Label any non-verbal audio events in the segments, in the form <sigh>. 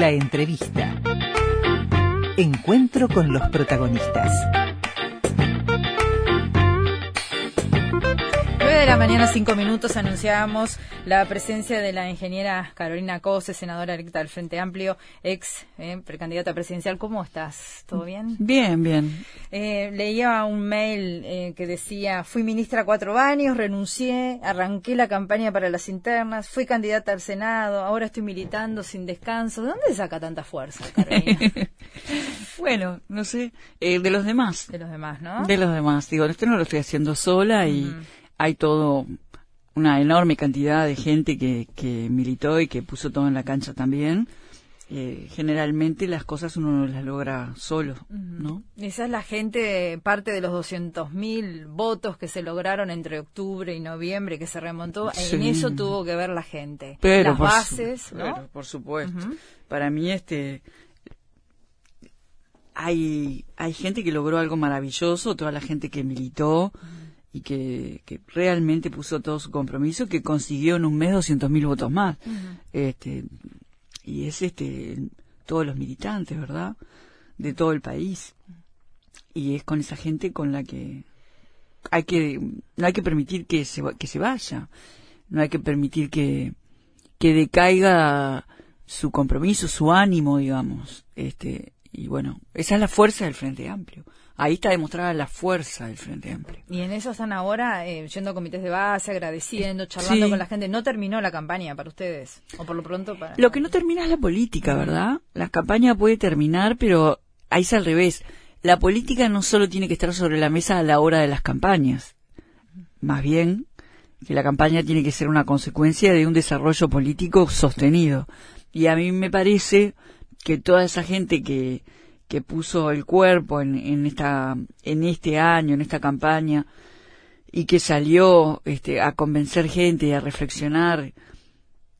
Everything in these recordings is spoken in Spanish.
La entrevista. Encuentro con los protagonistas. De la mañana, cinco minutos, anunciábamos la presencia de la ingeniera Carolina Cose, senadora electa del Frente Amplio, ex eh, precandidata presidencial. ¿Cómo estás? ¿Todo bien? Bien, bien. Eh, leía un mail eh, que decía, fui ministra cuatro años, renuncié, arranqué la campaña para las internas, fui candidata al Senado, ahora estoy militando sin descanso. ¿De dónde saca tanta fuerza, Carolina? <laughs> bueno, no sé, eh, de los demás. de los demás, ¿no? De los demás. Digo, esto no lo estoy haciendo sola y hay todo una enorme cantidad de gente que, que militó y que puso todo en la cancha también. Eh, generalmente las cosas uno no las logra solo, ¿no? Esa es la gente, parte de los 200.000 votos que se lograron entre octubre y noviembre, que se remontó, en eso tuvo que ver la gente. Pero Las por su- bases, ¿no? pero por supuesto. Para mí este hay hay gente que logró algo maravilloso, toda la gente que militó y que, que realmente puso todo su compromiso, que consiguió en un mes 200.000 votos más. Este y es este todos los militantes, ¿verdad? De todo el país. Y es con esa gente con la que hay que no hay que permitir que se que se vaya. No hay que permitir que que decaiga su compromiso, su ánimo, digamos. Este, y bueno, esa es la fuerza del Frente Amplio. Ahí está demostrada la fuerza del Frente Amplio. Y en eso están ahora eh, yendo a comités de base, agradeciendo, charlando Sí. con la gente. No terminó la campaña para ustedes, o por lo pronto para... Lo que no termina es la política, ¿verdad? La campaña puede terminar, pero ahí es al revés. La política no solo tiene que estar sobre la mesa a la hora de las campañas. Más bien, que la campaña tiene que ser una consecuencia de un desarrollo político sostenido. Y a mí me parece que toda esa gente que, que puso el cuerpo en, en esta, en este año, en esta campaña, y que salió este, a convencer gente y a reflexionar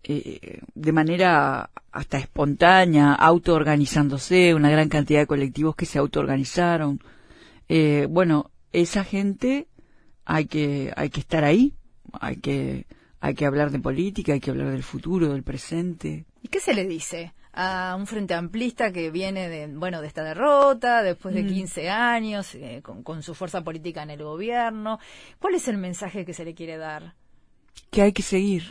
eh, de manera hasta espontánea, autoorganizándose, una gran cantidad de colectivos que se autoorganizaron. Eh, bueno, esa gente hay que, hay que estar ahí, hay que, hay que hablar de política, hay que hablar del futuro, del presente. ¿Y qué se le dice a un frente amplista que viene de, bueno, de esta derrota, después Mm. de 15 años, eh, con, con su fuerza política en el gobierno? ¿Cuál es el mensaje que se le quiere dar? Que hay que seguir,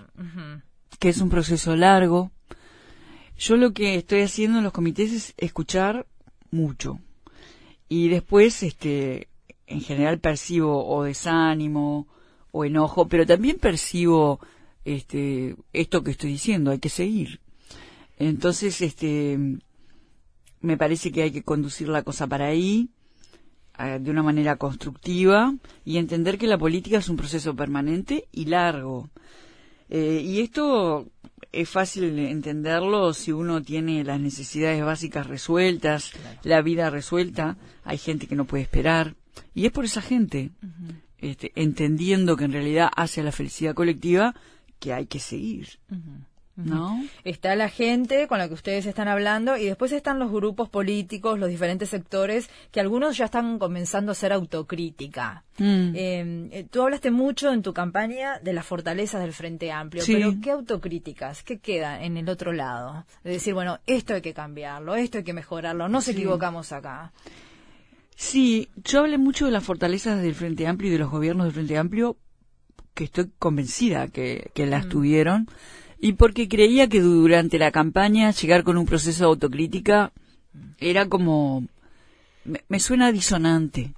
que es un proceso largo. Yo lo que estoy haciendo en los comités es escuchar mucho. Y después, este, en general percibo o desánimo o enojo, pero también percibo este, esto que estoy diciendo, hay que seguir. Entonces, este, me parece que hay que conducir la cosa para ahí, eh, de una manera constructiva, y entender que la política es un proceso permanente y largo. Eh, y esto es fácil entenderlo si uno tiene las necesidades básicas resueltas, la vida resuelta. Hay gente que no puede esperar. Y es por esa gente, este, entendiendo que en realidad hacia la felicidad colectiva, que hay que seguir. ¿No? Está la gente con la que ustedes están hablando y después están los grupos políticos, los diferentes sectores, que algunos ya están comenzando a hacer autocrítica. Mm. Eh, eh, tú hablaste mucho en tu campaña de las fortalezas del Frente Amplio, Sí. pero ¿qué autocríticas? ¿Qué queda en el otro lado? De decir, bueno, esto hay que cambiarlo, esto hay que mejorarlo, no se equivocamos acá. Sí, yo hablé mucho de las fortalezas del Frente Amplio y de los gobiernos del Frente Amplio, que estoy convencida que, que las tuvieron, y porque creía que durante la campaña llegar con un proceso de autocrítica era como... me, suena disonante.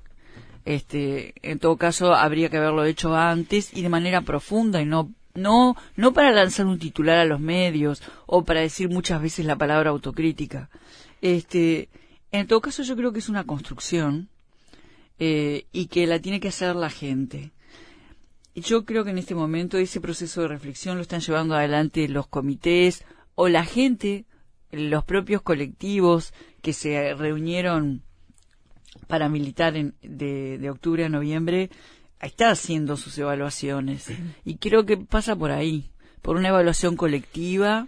Este, en todo caso, habría que haberlo hecho antes y de manera profunda y no no no para lanzar un titular a los medios o para decir muchas veces la palabra autocrítica. Este, en todo caso, yo creo que es una construcción eh, y que la tiene que hacer la gente. Y Yo creo que en este momento ese proceso de reflexión lo están llevando adelante los comités o la gente, los propios colectivos que se reunieron para militar en- de, de octubre a noviembre, está haciendo sus evaluaciones. Y creo que pasa por ahí, por una evaluación colectiva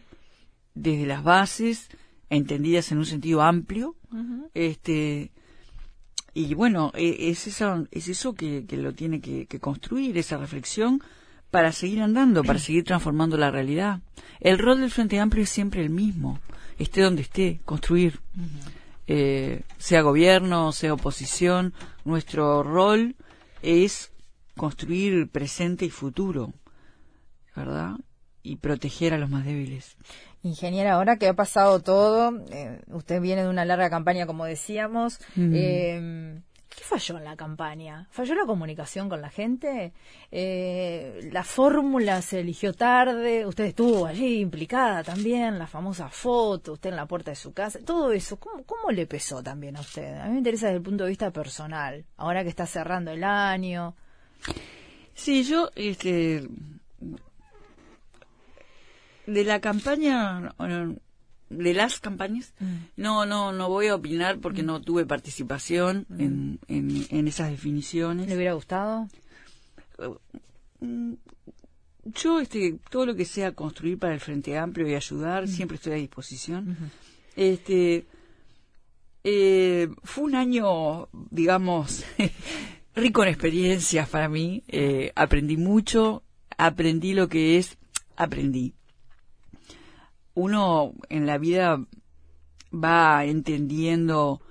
desde las bases, entendidas en un sentido amplio, este y bueno, e- es eso, es eso que, que lo tiene que, que construir, esa reflexión, para seguir andando, para <clears throat> seguir transformando la realidad. El rol del Frente Amplio es siempre el mismo, esté donde esté, construir. Eh, sea gobierno, sea oposición, nuestro rol es construir presente y futuro, ¿verdad? Y proteger a los más débiles. Ingeniera, ahora que ha pasado todo, eh, usted viene de una larga campaña, como decíamos, eh, ¿Qué falló en la campaña? ¿Falló la comunicación con la gente? Eh, ¿La fórmula se eligió tarde? Usted estuvo allí implicada también, la famosa foto, usted en la puerta de su casa, todo eso, ¿cómo, cómo le pesó también a usted? A mí me interesa desde el punto de vista personal, ahora que está cerrando el año. Sí, yo, este, de la campaña, de las campañas, mm. no, no, no voy a opinar porque mm. no tuve participación mm. en, en, esas definiciones. ¿Le hubiera gustado? Yo, este, todo lo que sea construir para el Frente Amplio y ayudar, siempre estoy a disposición. Este, eh, fue un año, digamos, <laughs> rico en experiencias para mí. Eh, aprendí mucho, aprendí lo que es, aprendí uno en la vida va entendiendo,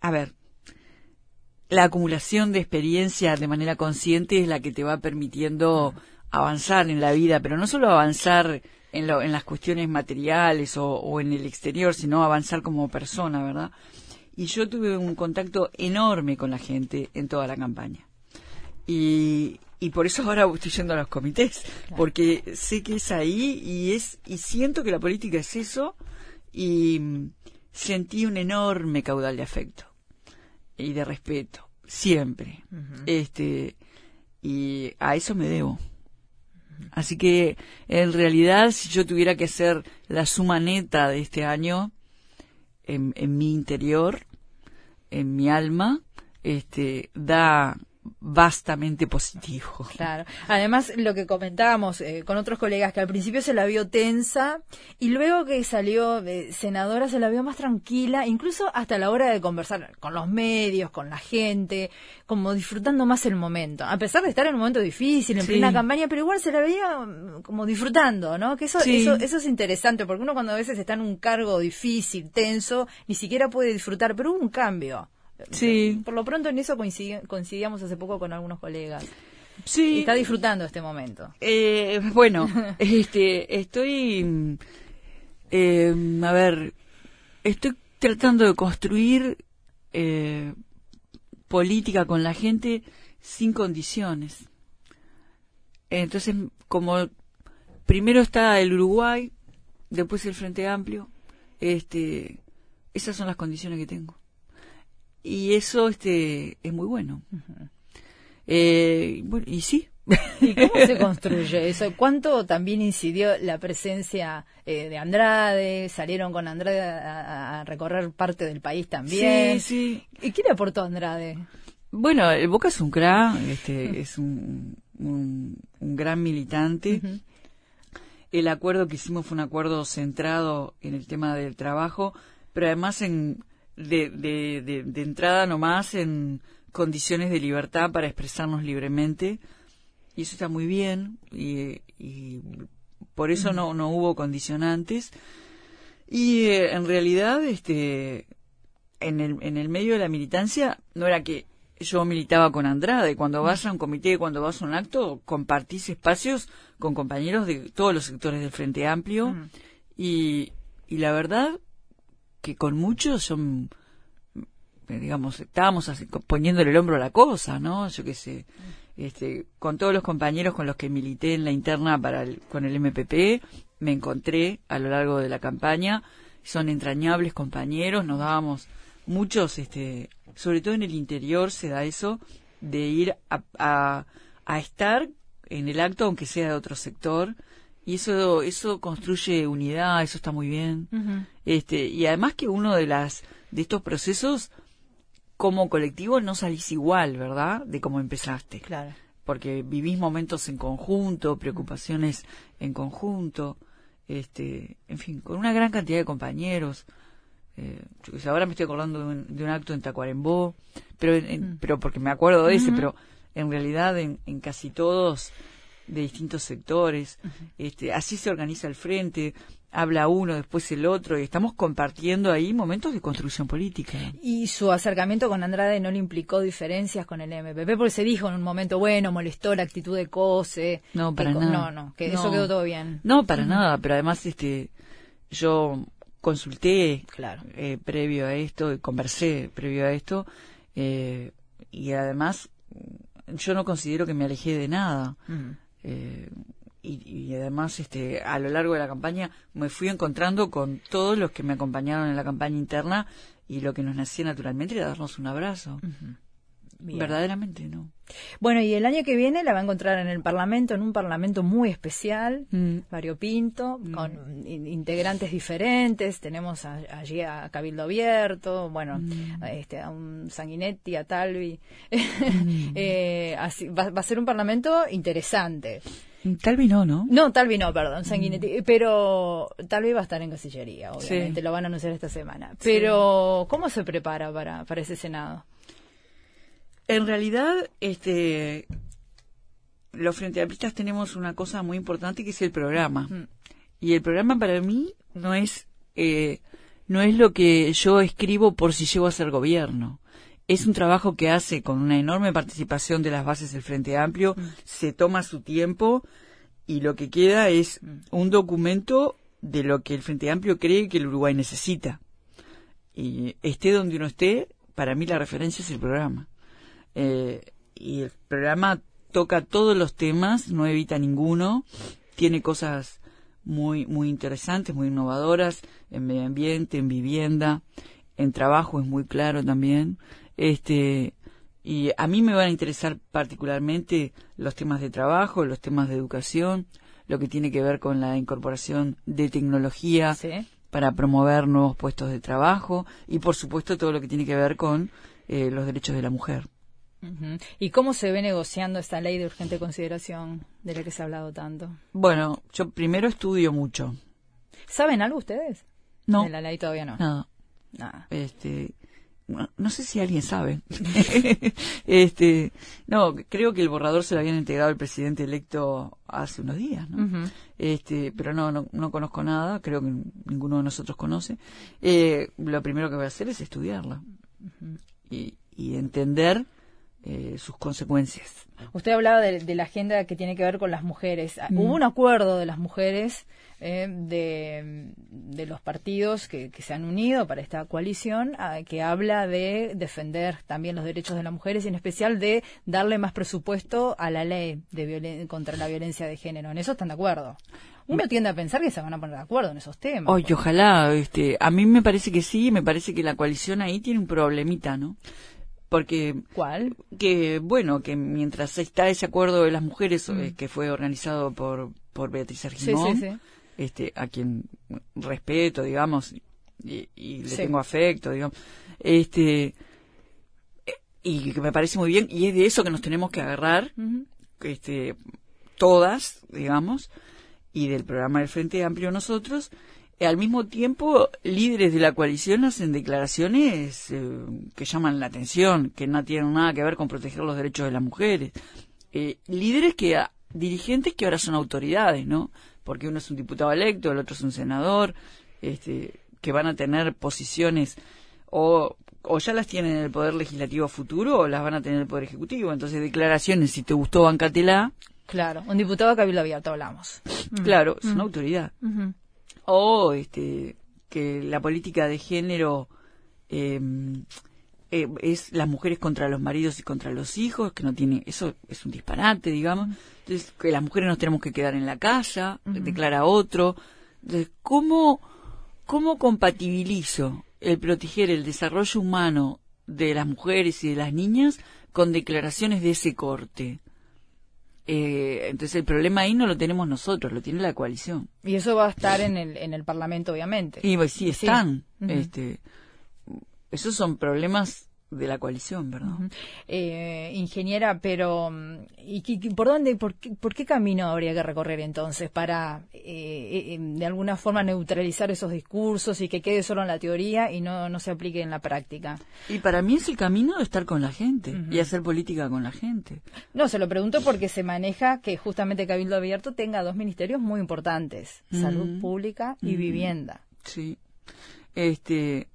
a ver, la acumulación de experiencia de manera consciente es la que te va permitiendo avanzar en la vida, pero no solo avanzar en, lo, las cuestiones materiales o, en el exterior, sino avanzar como persona, ¿verdad? Y yo tuve un contacto enorme con la gente en toda la campaña. Y, y por eso ahora estoy yendo a los comités, porque sé que es ahí y es y siento que la política es eso y mm, sentí un enorme caudal de afecto y de respeto siempre. Este y a eso me debo. Así que en realidad si yo tuviera que hacer la suma neta de este año en, en mi interior, en mi alma, este da vastamente positivo. Claro. Además, lo que comentábamos eh, con otros colegas, que al principio se la vio tensa y luego que salió de senadora se la vio más tranquila, incluso hasta la hora de conversar con los medios, con la gente, como disfrutando más el momento. A pesar de estar en un momento difícil, en plena campaña, pero igual se la veía mm, como disfrutando, ¿no? Que eso, eso, eso es interesante, porque uno cuando a veces está en un cargo difícil, tenso, ni siquiera puede disfrutar, pero hubo un cambio. Sí. Por lo pronto en eso coincidíamos hace poco con algunos colegas. Sí. está disfrutando este momento. Eh, bueno, <laughs> este, estoy, eh, a ver, estoy tratando de construir eh, política con la gente sin condiciones. Entonces, como primero está el Uruguay, después el Frente Amplio, este, esas son las condiciones que tengo y eso este es muy bueno. eh, y sí. ¿Y cómo se construye eso? ¿Cuánto también incidió la presencia eh, de Andrade? ¿Salieron con Andrade a, recorrer parte del país también? Sí, sí. ¿Y qué le aportó Andrade? Bueno, el Boca es un crack, este, es un, un, gran militante. El acuerdo que hicimos fue un acuerdo centrado en el tema del trabajo, pero además en de, de, de, entrada nomás en condiciones de libertad para expresarnos libremente y eso está muy bien y, y por eso no, no hubo condicionantes y eh, en realidad este en el, en el medio de la militancia no era que yo militaba con Andrade. Cuando vas a un comité, cuando vas a un acto, compartís espacios con compañeros de todos los sectores del Frente Amplio. Y, y la verdad que con muchos son, eh, digamos, estábamos poniéndole el hombro a la cosa, ¿no? Yo qué sé. Este, con todos los compañeros con los que milité en la interna para con el MPP, me encontré a lo largo de la campaña. Son entrañables compañeros, nos dábamos muchos, este, sobre todo en el interior se da eso de ir a, a estar en el acto, aunque sea de otro sector, y eso eso construye unidad eso está muy bien este y además que uno de las de estos procesos como colectivo no salís igual verdad de cómo empezaste. Claro. Porque vivís momentos en conjunto preocupaciones en conjunto este en fin con una gran cantidad de compañeros. Eh, ahora me estoy acordando de un, acto en Tacuarembó pero pero porque me acuerdo de ese pero en realidad en, en casi todos de distintos sectores. este, así se organiza el frente, habla uno, después el otro, y estamos compartiendo ahí momentos de construcción política. Y su acercamiento con Andrade no le implicó diferencias con el MPP, porque se dijo en un momento, bueno, molestó la actitud de Cose. No, para que, nada. No, no, que No. eso quedó todo bien. No, para nada, pero además este yo consulté Claro. eh, previo a esto, conversé previo a esto, eh, y además yo no considero que me alejé de nada. Eh, y, y además este a lo largo de la campaña me fui encontrando con todos los que me acompañaron en la campaña interna y lo que nos nacía naturalmente era darnos un abrazo. Verdaderamente, ¿no? Bueno, y el año que viene la va a encontrar en el Parlamento, en un Parlamento muy especial, Mm. variopinto, con in- integrantes diferentes. Tenemos a- allí a Cabildo Abierto, bueno, a, este, a un Sanguinetti, a Talvi. <laughs> Eh, así, va, va a ser un Parlamento interesante. Tal vez no, ¿no? No, Talvi no, perdón, Sanguinetti, pero Talvi va a estar en Casillería, obviamente, Sí. lo van a anunciar esta semana. Pero, ¿cómo se prepara para, para ese Senado? En realidad, este, los Frente Amplistas tenemos una cosa muy importante que es el programa. Mm. Y el programa para mí no es, eh, no es lo que yo escribo por si llego a ser gobierno. Es un trabajo que hace con una enorme participación de las bases del Frente Amplio, se toma su tiempo y lo que queda es un documento de lo que el Frente Amplio cree que el Uruguay necesita. Y esté donde uno esté, para mí la referencia es el programa. Eh, y el programa toca todos los temas, no evita ninguno, tiene cosas muy muy interesantes, muy innovadoras en medio ambiente, en vivienda, en trabajo es muy claro también. Este y a mí me van a interesar particularmente los temas de trabajo, los temas de educación, lo que tiene que ver con la incorporación de tecnología ¿Sí? para promover nuevos puestos de trabajo y por supuesto todo lo que tiene que ver con eh, los derechos de la mujer. ¿Y cómo se ve negociando esta ley de urgente consideración de la que se ha hablado tanto? Bueno, yo primero estudio mucho. ¿Saben algo ustedes? No, De la ley todavía no. nada. Nada. Este, no, no sé si alguien sabe. <laughs> este, no, creo que el borrador se lo habían entregado el presidente electo hace unos días, ¿no? Este, pero no, no, no conozco nada, creo que ninguno de nosotros conoce. Eh, lo primero que voy a hacer es estudiarla y, y entender eh, sus consecuencias. Usted hablaba de, de la agenda que tiene que ver con las mujeres. Ah, Mm. Hubo un acuerdo de las mujeres eh, de, de los partidos que, que se han unido para esta coalición ah, que habla de defender también los derechos de las mujeres y en especial de darle más presupuesto a la ley de contra la violencia de género. En eso están de acuerdo. Uno tiende a pensar que se van a poner de acuerdo en esos temas. Oye, ojalá, este, a mí me parece que sí, me parece que la coalición ahí tiene un problemita, ¿no? Porque ¿Cuál? que bueno que mientras está ese acuerdo de las mujeres eh, que fue organizado por por Beatriz Argimón sí, sí. este a quien respeto digamos y, y le tengo afecto digamos este y que me parece muy bien y es de eso que nos tenemos que agarrar este todas digamos y del programa del Frente Amplio nosotros al mismo tiempo, líderes de la coalición hacen declaraciones eh, que llaman la atención, que no tienen nada que ver con proteger los derechos de las mujeres. Eh, líderes que, a- dirigentes que ahora son autoridades, ¿no? Porque uno es un diputado electo, el otro es un senador, este, que van a tener posiciones o, o ya las tienen en el Poder Legislativo futuro o las van a tener en el Poder Ejecutivo. Entonces, declaraciones, si te gustó, bancatela, Claro, un diputado de Cabildo Abierto hablamos. claro, es una autoridad. O este que la política de género eh, eh, es las mujeres contra los maridos y contra los hijos que no tiene eso es un disparate digamos. Entonces que las mujeres nos tenemos que quedar en la casa declara otro. Entonces cómo cómo compatibilizo el proteger el desarrollo humano de las mujeres y de las niñas con declaraciones de ese corte Eh, entonces el problema ahí no lo tenemos nosotros lo tiene la coalición Y eso va a estar en el, en el Parlamento, obviamente. y pues sí están. Este, esos son problemas de la coalición, ¿verdad? Eh, ingeniera, pero mm, ¿y por dónde, por qué, por qué camino habría que recorrer entonces para eh, eh, de alguna forma neutralizar esos discursos y que quede solo en la teoría y no, no se aplique en la práctica? Y para mí es el camino de estar con la gente y hacer política con la gente. No, se lo pregunto porque se maneja que justamente Cabildo Abierto tenga dos ministerios muy importantes, salud pública y vivienda. Sí. Este,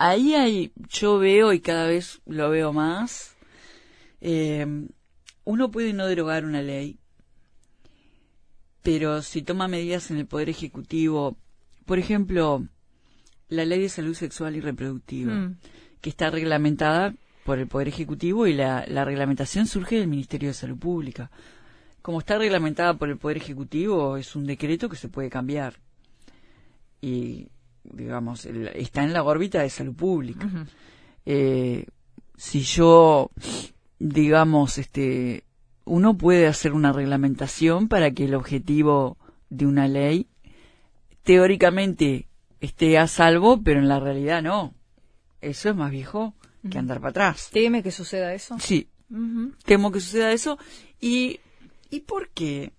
ahí hay, yo veo y cada vez lo veo más, eh, uno puede no derogar una ley, pero si toma medidas en el Poder Ejecutivo, por ejemplo, la ley de salud sexual y reproductiva, Mm. que está reglamentada por el Poder Ejecutivo y la, la reglamentación surge del Ministerio de Salud Pública. Como está reglamentada por el Poder Ejecutivo, es un decreto que se puede cambiar. Y, digamos, el- está en la órbita de salud pública. Eh, si yo, digamos, este, uno puede hacer una reglamentación para que el objetivo de una ley teóricamente esté a salvo, pero en la realidad no. Eso es más viejo que andar para atrás. ¿Teme que suceda eso? Sí, temo que suceda eso. ¿Y, ¿y por qué?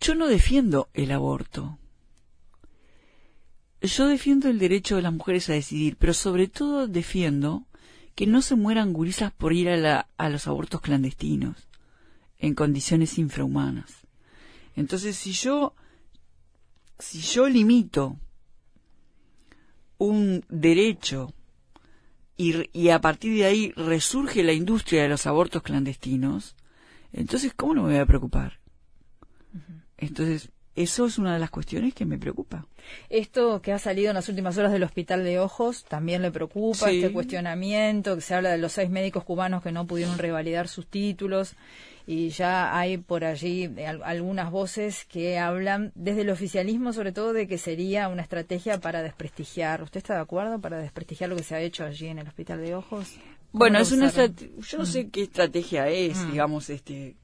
Yo no defiendo el aborto. Yo defiendo el derecho de las mujeres a decidir, pero sobre todo defiendo que no se mueran gurisas por ir a, la- a los abortos clandestinos, en condiciones infrahumanas. Entonces, si yo, si yo limito un derecho y, y a partir de ahí resurge la industria de los abortos clandestinos, entonces, ¿cómo no me voy a preocupar? Entonces, eso es una de las cuestiones que me preocupa. Esto que ha salido en las últimas horas del Hospital de Ojos también le preocupa, Sí. este cuestionamiento, que se habla de los seis médicos cubanos que no pudieron revalidar sus títulos y ya hay por allí al- algunas voces que hablan desde el oficialismo sobre todo de que sería una estrategia para desprestigiar. ¿Usted está de acuerdo para desprestigiar lo que se ha hecho allí en el Hospital de Ojos? ¿Cómo Bueno, es una yo no sé qué estrategia es, digamos, este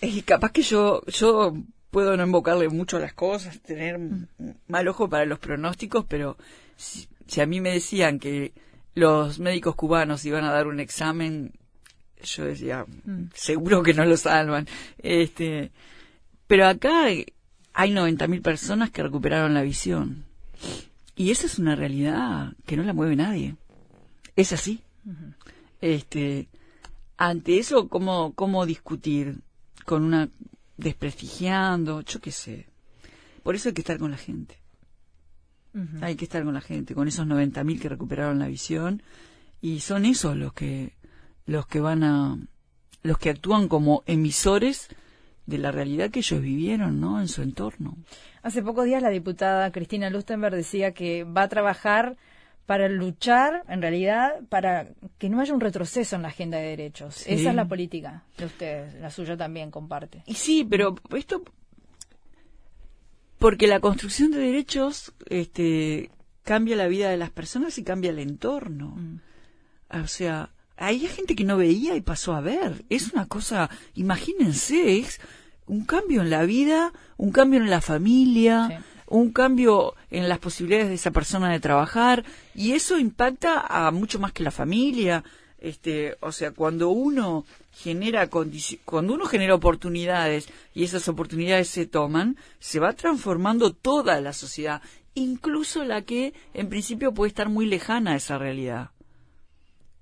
y capaz que yo yo puedo no invocarle mucho a las cosas, tener m- mal ojo para los pronósticos, pero si, si a mí me decían que los médicos cubanos iban a dar un examen, yo decía, seguro que no lo salvan. Este, pero acá hay 90.000 personas que recuperaron la visión. Y esa es una realidad que no la mueve nadie. Es así. Este, ante eso, ¿cómo, cómo discutir? Con una desprestigiando, yo qué sé. Por eso hay que estar con la gente. Hay que estar con la gente, con esos 90.000 que recuperaron la visión y son esos los que los que van a los que actúan como emisores de la realidad que ellos vivieron, ¿no? En su entorno. Hace pocos días la diputada Cristina Lustenberg decía que va a trabajar para luchar, en realidad, para que no haya un retroceso en la agenda de derechos. Sí. Esa es la política de ustedes, la suya también comparte. Y sí, pero esto porque la construcción de derechos este cambia la vida de las personas y cambia el entorno. O sea, hay gente que no veía y pasó a ver. Es una cosa, imagínense, es un cambio en la vida, un cambio en la familia, Sí. Un cambio en las posibilidades de esa persona de trabajar y eso impacta a mucho más que la familia. Este, o sea, cuando uno genera cuando uno genera oportunidades y esas oportunidades se toman, se va transformando toda la sociedad, incluso la que en principio puede estar muy lejana a esa realidad.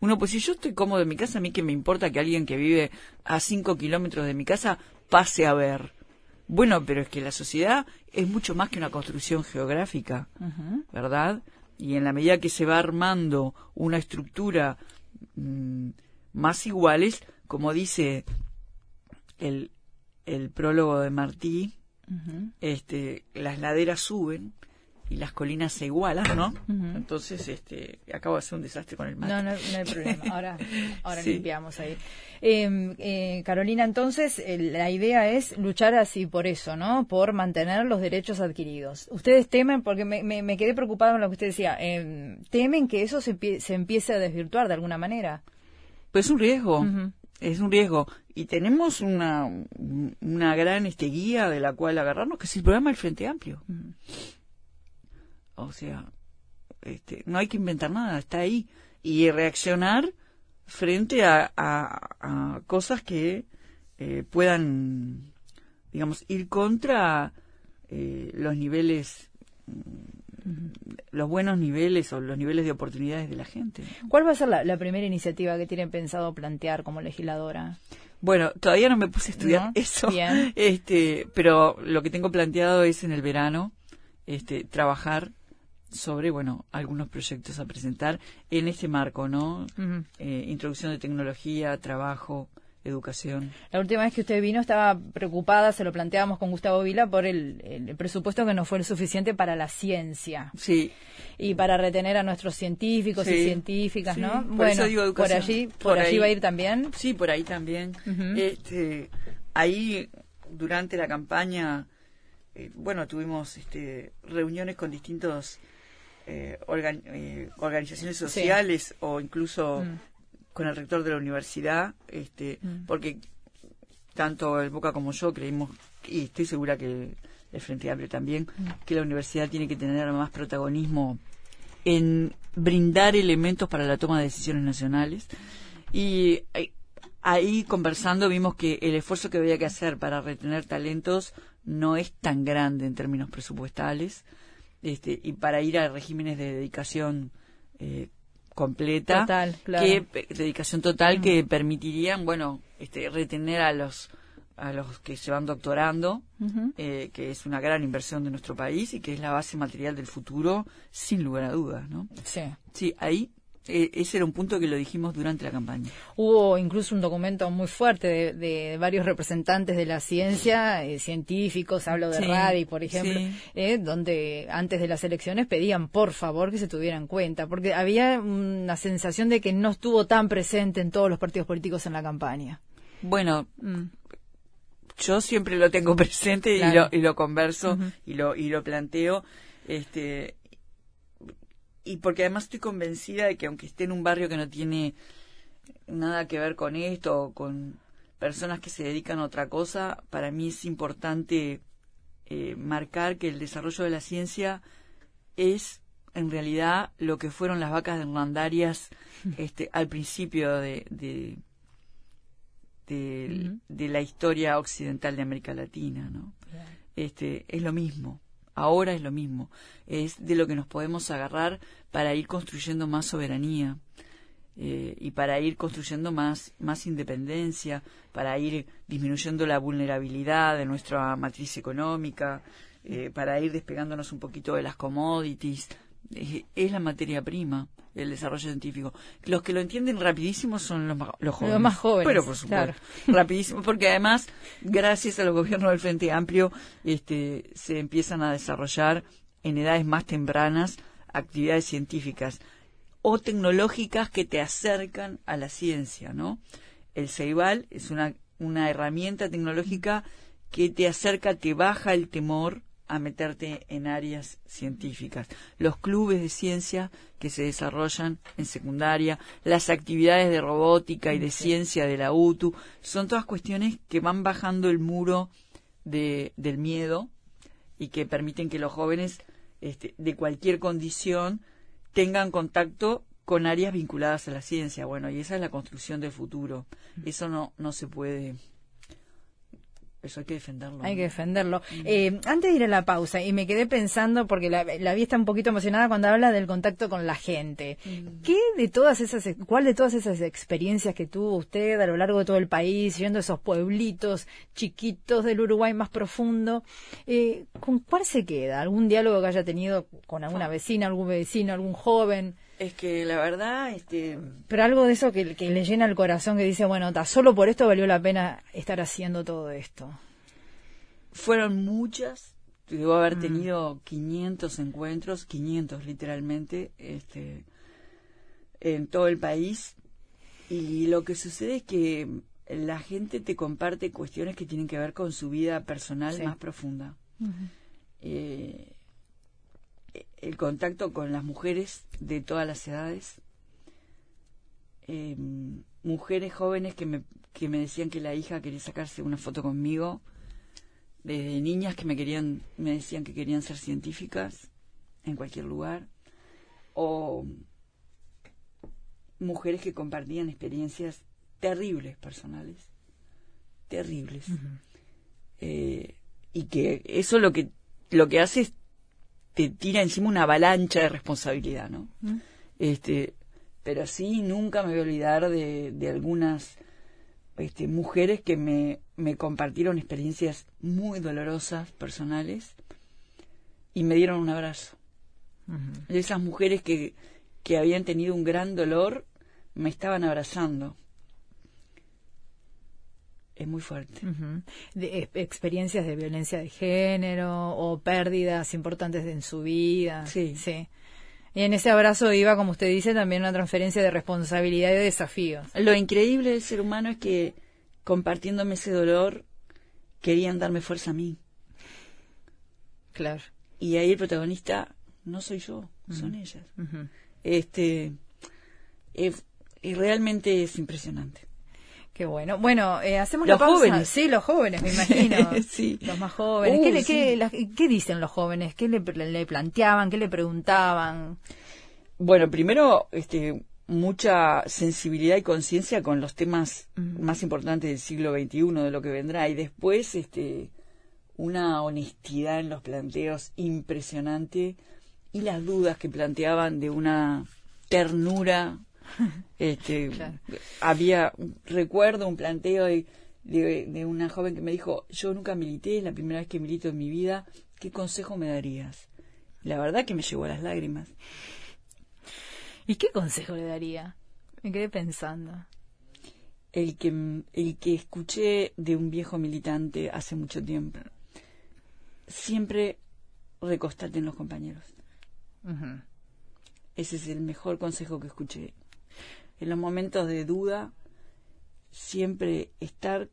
Uno, pues si yo estoy cómodo en mi casa, a mí que me importa que alguien que vive a cinco kilómetros de mi casa pase a ver. Bueno, pero es que la sociedad es mucho más que una construcción geográfica, ¿verdad? Y en la medida que se va armando una estructura mm, más iguales, como dice el, el prólogo de Martí, este, las laderas suben y las colinas se igualan, ¿no? Entonces, este, acabo de hacer un desastre con el mate. No, no, no hay problema. Ahora, <laughs> ahora Sí. limpiamos ahí. Eh, eh, Carolina, entonces, eh, la idea es luchar así por eso, ¿no? Por mantener los derechos adquiridos. Ustedes temen, porque me, me, me quedé preocupado con lo que usted decía, eh, temen que eso se, empie- se empiece a desvirtuar de alguna manera. Pues es un riesgo, Ujú. es un riesgo. Y tenemos una, una gran este, guía de la cual agarrarnos, que es el programa del Frente Amplio. O sea, este, no hay que inventar nada, está ahí. Y reaccionar frente a, a- a cosas que eh, puedan, digamos, ir contra eh, los niveles, mm, los buenos niveles o los niveles de oportunidades de la gente. ¿Cuál va a ser la, la primera iniciativa que tienen pensado plantear como legisladora? Bueno, todavía no me puse a estudiar ¿No? eso, Bien. <laughs> este, pero lo que tengo planteado es en el verano, este, trabajar sobre, bueno, algunos proyectos a presentar en este marco, ¿no? Eh, introducción de tecnología, trabajo, educación. La última vez que usted vino estaba preocupada, se lo planteábamos con Gustavo Vila, por el, el presupuesto que no fue suficiente para la ciencia Sí, y para retener a nuestros científicos y científicas, Sí, ¿no? por bueno, eso digo por allí, por, Por allí ahí. va a ir también. sí, por ahí también. Este, ahí durante la campaña, eh, bueno, tuvimos este, reuniones con distintos eh, organ- eh, organizaciones sociales o incluso Mm. con el rector de la universidad, este, Mm. porque tanto el Boca como yo creímos, y estoy segura que el, Frente Amplio también, Mm. que la universidad tiene que tener más protagonismo en brindar elementos para la toma de decisiones nacionales. Y eh, ahí conversando vimos que el esfuerzo que había que hacer para retener talentos no es tan grande en términos presupuestales este, y para ir a regímenes de dedicación eh, completa Total, claro. que dedicación total que permitirían bueno este retener a los a los que se van doctorando eh, que es una gran inversión de nuestro país y que es la base material del futuro sin lugar a dudas no Sí. sí ahí ese era un punto que lo dijimos durante la campaña Hubo incluso un documento muy fuerte de, de varios representantes de la ciencia, eh, científicos, hablo de Sí, Radi, por ejemplo, sí. eh, donde antes de las elecciones pedían por favor que se tuviera en cuenta, porque había una sensación de que no estuvo tan presente en todos los partidos políticos en la campaña. bueno Mm. yo siempre lo tengo <laughs> presente y, lo, y lo converso y lo y lo planteo este y porque además estoy convencida de que aunque esté en un barrio que no tiene nada que ver con esto o con personas que se dedican a otra cosa para mí es importante eh, marcar que el desarrollo de la ciencia es en realidad lo que fueron las vacas hernandarias <laughs> este, al principio de, de, de, Ujú. de la historia occidental de América Latina, ¿no? Este, es lo mismo, ahora es lo mismo, es de lo que nos podemos agarrar para ir construyendo más soberanía eh, y para ir construyendo más, más independencia, para ir disminuyendo la vulnerabilidad de nuestra matriz económica, eh, para ir despegándonos un poquito de las commodities. Es la materia prima el desarrollo científico. Los que lo entienden rapidísimo son los, los jóvenes. más jóvenes, Pero por supuesto, claro. <laughs> rapidísimo, porque además, gracias a los gobiernos del Frente Amplio, este, se empiezan a desarrollar en edades más tempranas actividades científicas o tecnológicas que te acercan a la ciencia, ¿no? El Ceibal es una, una herramienta tecnológica que te acerca, te baja el temor a meterte en áreas científicas. Los clubes de ciencia que se desarrollan en secundaria, las actividades de robótica y de ciencia de la UTU, son todas cuestiones que van bajando el muro de, del miedo y que permiten que los jóvenes este, de cualquier condición tengan contacto con áreas vinculadas a la ciencia. Bueno, y esa es la construcción del futuro. Eso no, no se puede. Eso hay que defenderlo. Hay ¿no? que defenderlo. Eh, antes de ir a la pausa, y me quedé pensando, porque la, la vi está un poquito emocionada cuando habla del contacto con la gente. ¿Qué de todas esas, cuál de todas esas experiencias que tuvo usted a lo largo de todo el país, yendo a esos pueblitos chiquitos del Uruguay más profundo, eh, con cuál se queda? ¿Algún diálogo que haya tenido con alguna vecina, algún vecino, algún joven? Es que la verdad, este, Pero algo de eso que, que le llena el corazón, que dice, bueno, ta, solo por esto valió la pena estar haciendo todo esto. fueron muchas. Debo haber tenido 500 encuentros, 500 literalmente, este, en todo el país. Y lo que sucede es que la gente te comparte cuestiones que tienen que ver con su vida personal Sí. más profunda. Eh, el contacto con las mujeres de todas las edades, eh, mujeres jóvenes que me, que me decían que la hija quería sacarse una foto conmigo, desde niñas que me querían, me decían que querían ser científicas en cualquier lugar, o mujeres que compartían experiencias terribles personales, terribles. Eh, y que eso lo que lo que hace es te tira encima una avalancha de responsabilidad, ¿no? Este, pero sí nunca me voy a olvidar de, de algunas este, mujeres que me, me compartieron experiencias muy dolorosas, personales, y me dieron un abrazo. De esas mujeres que, que habían tenido un gran dolor, me estaban abrazando. Es muy fuerte. De, experiencias de violencia de género o pérdidas importantes en su vida. Sí. Y en ese abrazo iba, como usted dice, también una transferencia de responsabilidad y de desafíos. Lo increíble del ser humano es que compartiéndome ese dolor querían darme fuerza a mí. Claro. Y ahí el protagonista no soy yo, son ellas. Este es- y realmente es impresionante. Qué bueno. Bueno, eh, hacemos Los pausa. jóvenes. Sí, los jóvenes, me <laughs> imagino. Sí. Los más jóvenes. Uh, ¿Qué, le- sí. qué- la- qué dicen los jóvenes? ¿Qué le, le planteaban? ¿Qué le preguntaban? Bueno, primero, este, mucha sensibilidad y conciencia con los temas más importantes del siglo XXI, de lo que vendrá, y después, este, una honestidad en los planteos impresionante y las dudas que planteaban de una ternura. <laughs> Este, Claro. había, recuerdo un planteo de, de, de una joven que me dijo, yo nunca milité, es la primera vez que milito en mi vida, ¿qué consejo me darías? La verdad que me llevó a las lágrimas. ¿Y qué consejo le daría? Me quedé pensando. el que, el que escuché de un viejo militante hace mucho tiempo. Siempre recostate en los compañeros. Ese es el mejor consejo que escuché. En los momentos de duda, siempre estar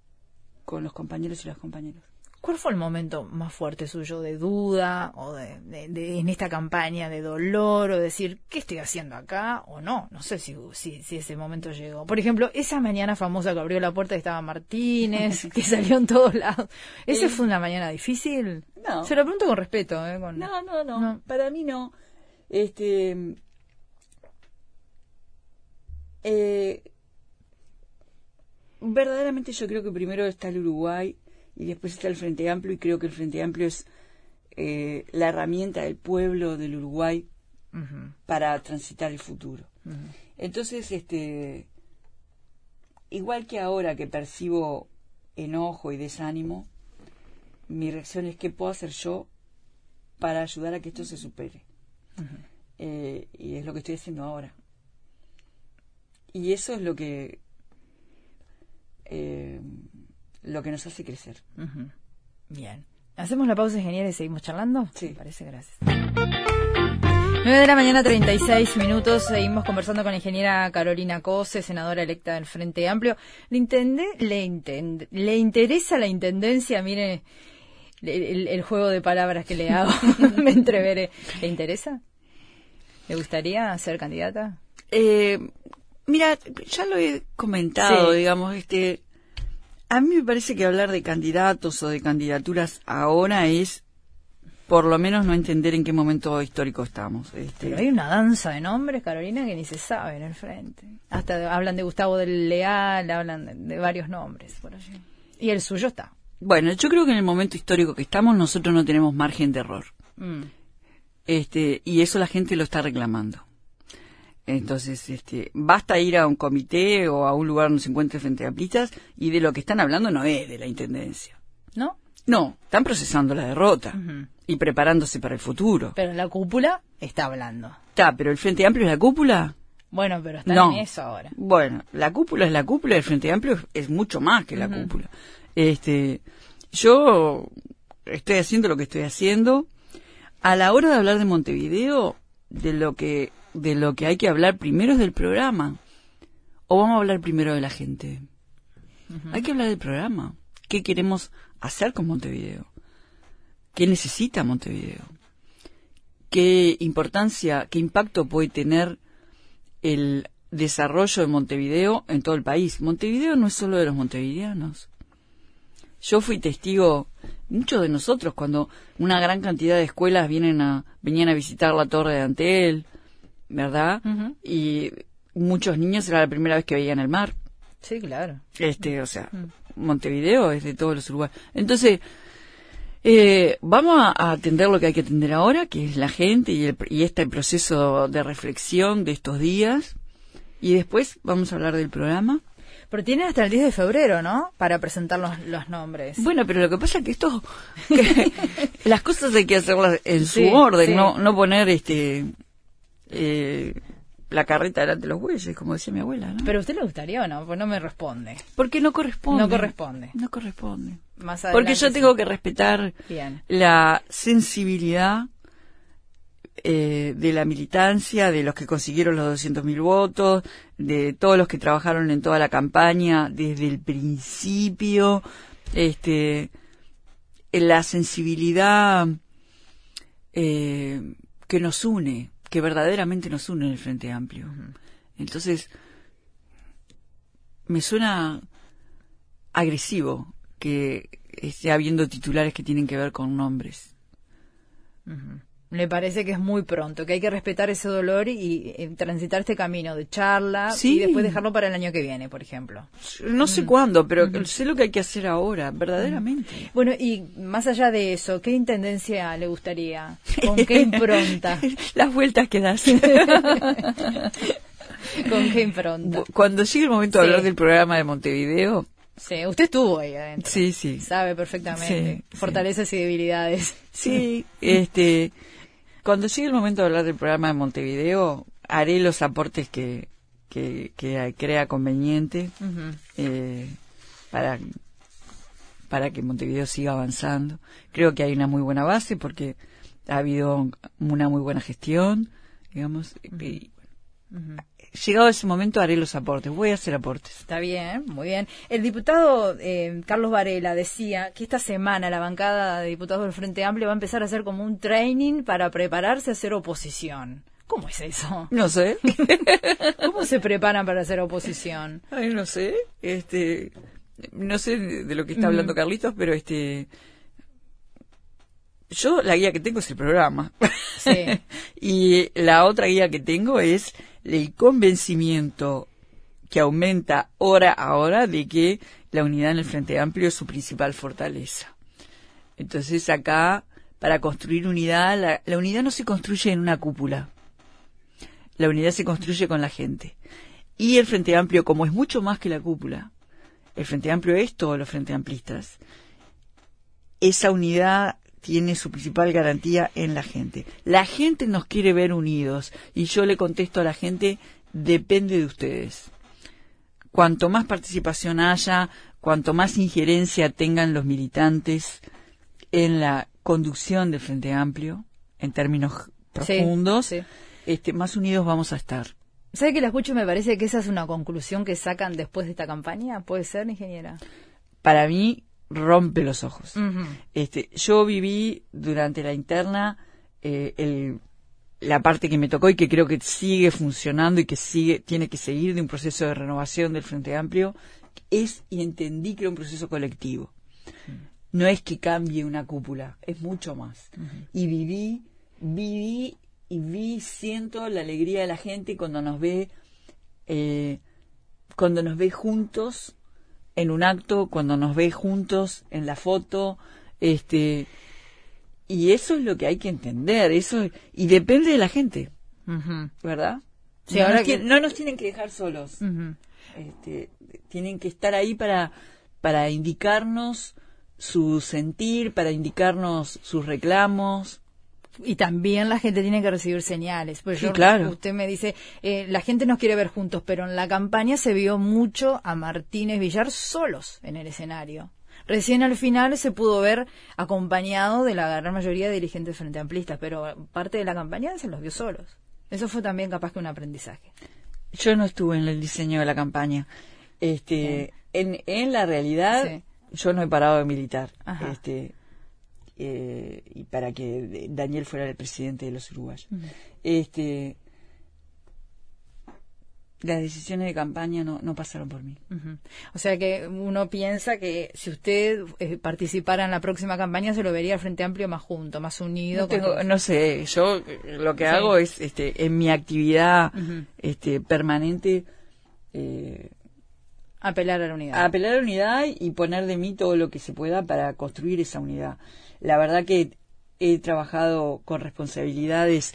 con los compañeros y las compañeras. ¿Cuál fue el momento más fuerte suyo de duda o de, de- de- en esta campaña de dolor o decir qué estoy haciendo acá o no? No sé si, si, si ese momento llegó. Por ejemplo, esa mañana famosa que abrió la puerta y estaba Martínez, <laughs> que salió en todos lados. ¿Ese Eh, fue una mañana difícil? no. Se lo pregunto con respeto. ¿eh? Con- No, no, no, No. Para mí no. Este. Eh, verdaderamente yo creo que primero está el Uruguay y después está el Frente Amplio y creo que el Frente Amplio es eh, la herramienta del pueblo del Uruguay para transitar el futuro. Entonces, este, igual que ahora que percibo enojo y desánimo, mi reacción es qué puedo hacer yo para ayudar a que esto se supere. Eh, y es lo que estoy haciendo ahora. Y eso es lo que eh, lo que nos hace crecer. Bien. ¿Hacemos la pausa genial y seguimos charlando? Sí. Me parece, gracias. 9 de la mañana, 36 minutos. Seguimos conversando con la ingeniera Carolina Cose, senadora electa del Frente Amplio. ¿Le, intende, le, intende- ¿Le interesa la intendencia? Mire el- el juego de palabras que le hago. <laughs> <laughs> Me entreveré. ¿Le interesa? ¿Le gustaría ser candidata? Eh, mira, ya lo he comentado, Sí. digamos, este, a mí me parece que hablar de candidatos o de candidaturas ahora es, por lo menos, no entender en qué momento histórico estamos. Este, Pero hay una danza de nombres, Carolina, que ni se sabe en el frente. Hasta hablan de Gustavo del Leal, hablan de, de varios nombres por allí. Y el suyo está. Bueno, yo creo que en el momento histórico que estamos nosotros no tenemos margen de error. Mm. Este, y eso la gente lo está reclamando. Entonces, este, basta ir a un comité o a un lugar donde se encuentre frente a y de lo que están hablando no es de la intendencia. ¿No? No, están procesando la derrota y preparándose para el futuro. Pero la cúpula está hablando. Está, pero el Frente Amplio es la cúpula. Bueno, pero está No. en eso ahora. Bueno, la cúpula es la cúpula, el Frente Amplio es, es mucho más que la cúpula. Este, yo estoy haciendo lo que estoy haciendo. A la hora de hablar de Montevideo, de lo que de lo que hay que hablar primero es del programa. O vamos a hablar primero de la gente. Hay que hablar del programa. ¿Qué queremos hacer con Montevideo? ¿Qué necesita Montevideo? ¿Qué importancia, qué impacto puede tener el desarrollo de Montevideo en todo el país. Montevideo no es solo de los montevideanos. Yo fui testigo, muchos de nosotros, cuando una gran cantidad de escuelas vienen a, venían a visitar la torre de Antel, ¿verdad? Y muchos niños era la primera vez que veían el mar. Sí, claro. Este, o sea. Montevideo es de todos los uruguayos. Entonces, eh, vamos a, atender lo que hay que atender ahora, que es la gente y, el, y este proceso de reflexión de estos días. Y después vamos a hablar del programa. Pero tienen hasta el 10 de febrero, ¿no? Para presentar los, los nombres. Bueno, pero lo que pasa es que esto, <laughs> que las cosas hay que hacerlas en Sí, su orden, sí. no, no poner este eh, la carreta delante de los bueyes, como decía mi abuela, ¿no? Pero a usted le gustaría o no, pues no me responde. Porque no corresponde. No corresponde. No corresponde. Más Porque yo sí. tengo que respetar Bien. la sensibilidad eh, de la militancia, de los que consiguieron los 200.000 votos, de todos los que trabajaron en toda la campaña desde el principio, este, la sensibilidad eh, que nos une, que verdaderamente nos une en el Frente Amplio. Entonces, me suena agresivo que esté habiendo titulares que tienen que ver con nombres. Le parece que es muy pronto, que hay que respetar ese dolor y, eh, transitar este camino de charla Sí. y después dejarlo para el año que viene, por ejemplo. No sé cuándo, pero sé lo que hay que hacer ahora, verdaderamente. Bueno, y más allá de eso, ¿qué intendencia le gustaría? ¿Con qué impronta? <laughs> Las vueltas que das. <laughs> ¿Con qué impronta? Cuando llegue el momento de hablar del programa de Montevideo, Sí, usted estuvo ahí adentro. sí, sí. Sabe perfectamente Sí, sí. fortalezas y debilidades. Sí, <laughs> este, cuando llegue el momento de hablar del programa de Montevideo, haré los aportes que, que, que crea conveniente eh, para, para que Montevideo siga avanzando. Creo que hay una muy buena base porque ha habido una muy buena gestión, digamos. y, llegado ese momento haré los aportes, voy a hacer aportes. Está bien, muy bien. El diputado eh, Carlos Varela decía que esta semana la bancada de diputados del Frente Amplio va a empezar a hacer como un training para prepararse a hacer oposición. ¿Cómo es eso? No sé, <laughs> ¿Cómo se preparan para hacer oposición? Ay, no sé, este, no sé de de lo que está hablando Carlitos, pero este, yo la guía que tengo es el programa. Sí. <laughs> y la otra guía que tengo es el convencimiento que aumenta hora a hora de que la unidad en el Frente Amplio es su principal fortaleza. Entonces acá, para construir unidad, la, unidad no se construye en una cúpula. La unidad se construye con la gente. Y el Frente Amplio, como es mucho más que la cúpula, el Frente Amplio es todos los Frente Amplistas, esa unidad tiene su principal garantía en la gente. La gente nos quiere ver unidos y yo le contesto a la gente, depende de ustedes. Cuanto más participación haya, cuanto más injerencia tengan los militantes en la conducción del Frente Amplio, en términos profundos, sí. este, más unidos vamos a estar. ¿Sabe que la escucho me parece que esa es una conclusión que sacan después de esta campaña? ¿Puede ser, ingeniera? Para mí, rompe los ojos. Este, yo viví durante la interna eh, el, la parte que me tocó y que creo que sigue funcionando y que sigue tiene que seguir de un proceso de renovación del Frente Amplio es y entendí que era un proceso colectivo. No es que cambie una cúpula, es mucho más. Y viví, viví y vi, siento la alegría de la gente cuando nos ve, eh, cuando nos ve juntos en un acto, cuando nos ve juntos en la foto, este, y eso es lo que hay que entender, eso, y depende de la gente. ¿verdad? Sí, no, ahora nos que- no nos tienen que dejar solos, este, tienen que estar ahí para, para indicarnos su sentir, para indicarnos sus reclamos. Y también la gente tiene que recibir señales. Pues Sí, yo- claro. Usted me dice, eh, la gente nos quiere ver juntos, pero en la campaña se vio mucho a Martínez Villar solos en el escenario. Recién al final se pudo ver acompañado de la gran mayoría de dirigentes frente amplistas, pero parte de la campaña se los vio solos. Eso fue también capaz que un aprendizaje. Yo no estuve en el diseño de la campaña. Este, en, en la realidad, Sí. yo no he parado de militar. Ajá. Este, eh, y para que Daniel fuera el presidente de los uruguayos. Este, las decisiones de campaña no, no pasaron por mí. O sea que uno piensa que si usted eh, participara en la próxima campaña se lo vería al Frente Amplio más junto, más unido. No, tengo- sé, yo eh, lo que Sí. hago es, este, en mi actividad este, permanente, eh, Apelar a la unidad. a apelar a la unidad y poner de mí todo lo que se pueda para construir esa unidad. La verdad que he trabajado con responsabilidades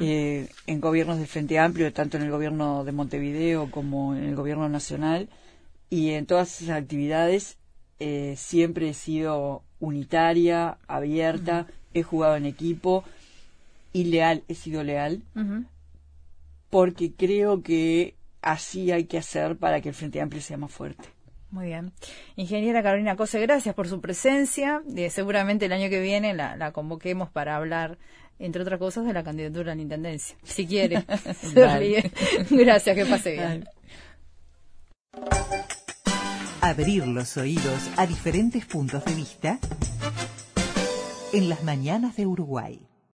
eh, en gobiernos del Frente Amplio, tanto en el gobierno de Montevideo como en el gobierno nacional, y en todas esas actividades eh, siempre he sido unitaria, abierta, he jugado en equipo y leal, he sido leal, porque creo que así hay que hacer para que el Frente Amplio sea más fuerte. Muy bien. Ingeniera Carolina Cose, gracias por su presencia. Eh, seguramente el año que viene la, la convoquemos para hablar, entre otras cosas, de la candidatura a la Intendencia. <laughs> Si quiere. <laughs> <laughs> Gracias, que pase bien. Abrir los oídos a diferentes puntos de vista en las mañanas de Uruguay.